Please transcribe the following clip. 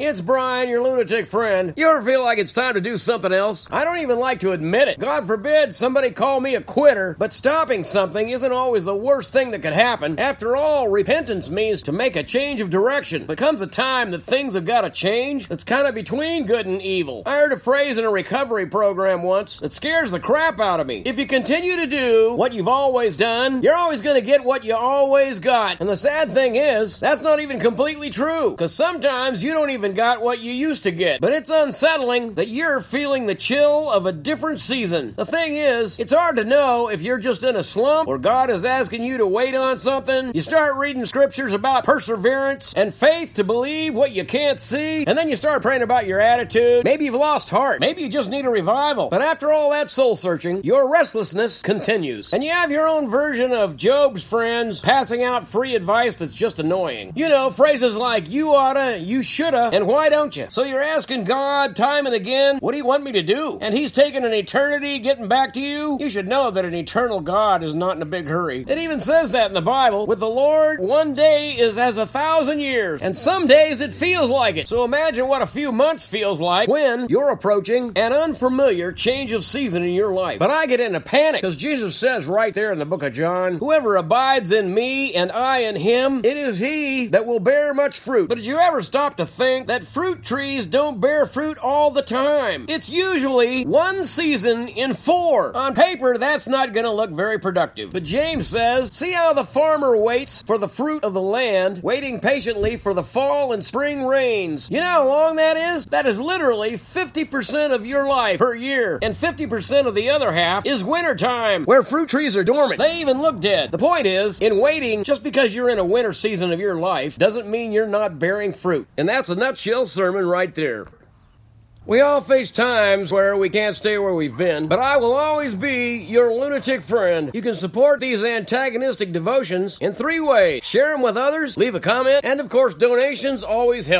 It's Brian, your lunatic friend. You ever feel like it's time to do something else? I don't even like to admit it. God forbid somebody call me a quitter, but stopping something isn't always the worst thing that could happen. After all, repentance means to make a change of direction. There comes a time that things have got to change that's kind of between good and evil. I heard a phrase in a recovery program once that scares the crap out of me. If you continue to do what you've always done, you're always going to get what you always got. And the sad thing is, that's not even completely true. Because sometimes you don't even got what you used to get. But it's unsettling that you're feeling the chill of a different season. The thing is, it's hard to know if you're just in a slump or God is asking you to wait on something. You start reading scriptures about perseverance and faith to believe what you can't see, and then you start praying about your attitude. Maybe you've lost heart. Maybe you just need a revival. But after all that soul searching, your restlessness continues. And you have your own version of Job's friends passing out free advice that's just annoying. You know, phrases like, you oughta, you shoulda, and why don't you? So you're asking God time and again, what do you want me to do? And He's taking an eternity getting back to you? You should know that an eternal God is not in a big hurry. It even says that in the Bible. With the Lord, one day is as a thousand years, and some days it feels like it. So imagine what a few months feels like when you're approaching an unfamiliar change of season in your life. But I get in a panic because Jesus says right there in the book of John, Whoever abides in me and I in him, it is he that will bear much fruit. But did you ever stop to think that fruit trees don't bear fruit all the time? It's usually one season in four. On paper, that's not going to look very productive. But James says, See how the farmer waits for the fruit of the land, waiting patiently for the fall and spring rains. You know how long that is? That is literally 50% of your life per year. And 50% of the other half is wintertime, where fruit trees are dormant. They even look dead. The point is, in waiting, just because you're in a winter season of your life doesn't mean you're not bearing fruit. And that's a nutshell sermon right there. We all face times where we can't stay where we've been, but I will always be your lunatic friend. You can support these antagonistic devotions in three ways share them with others, leave a comment, and of course, donations always help.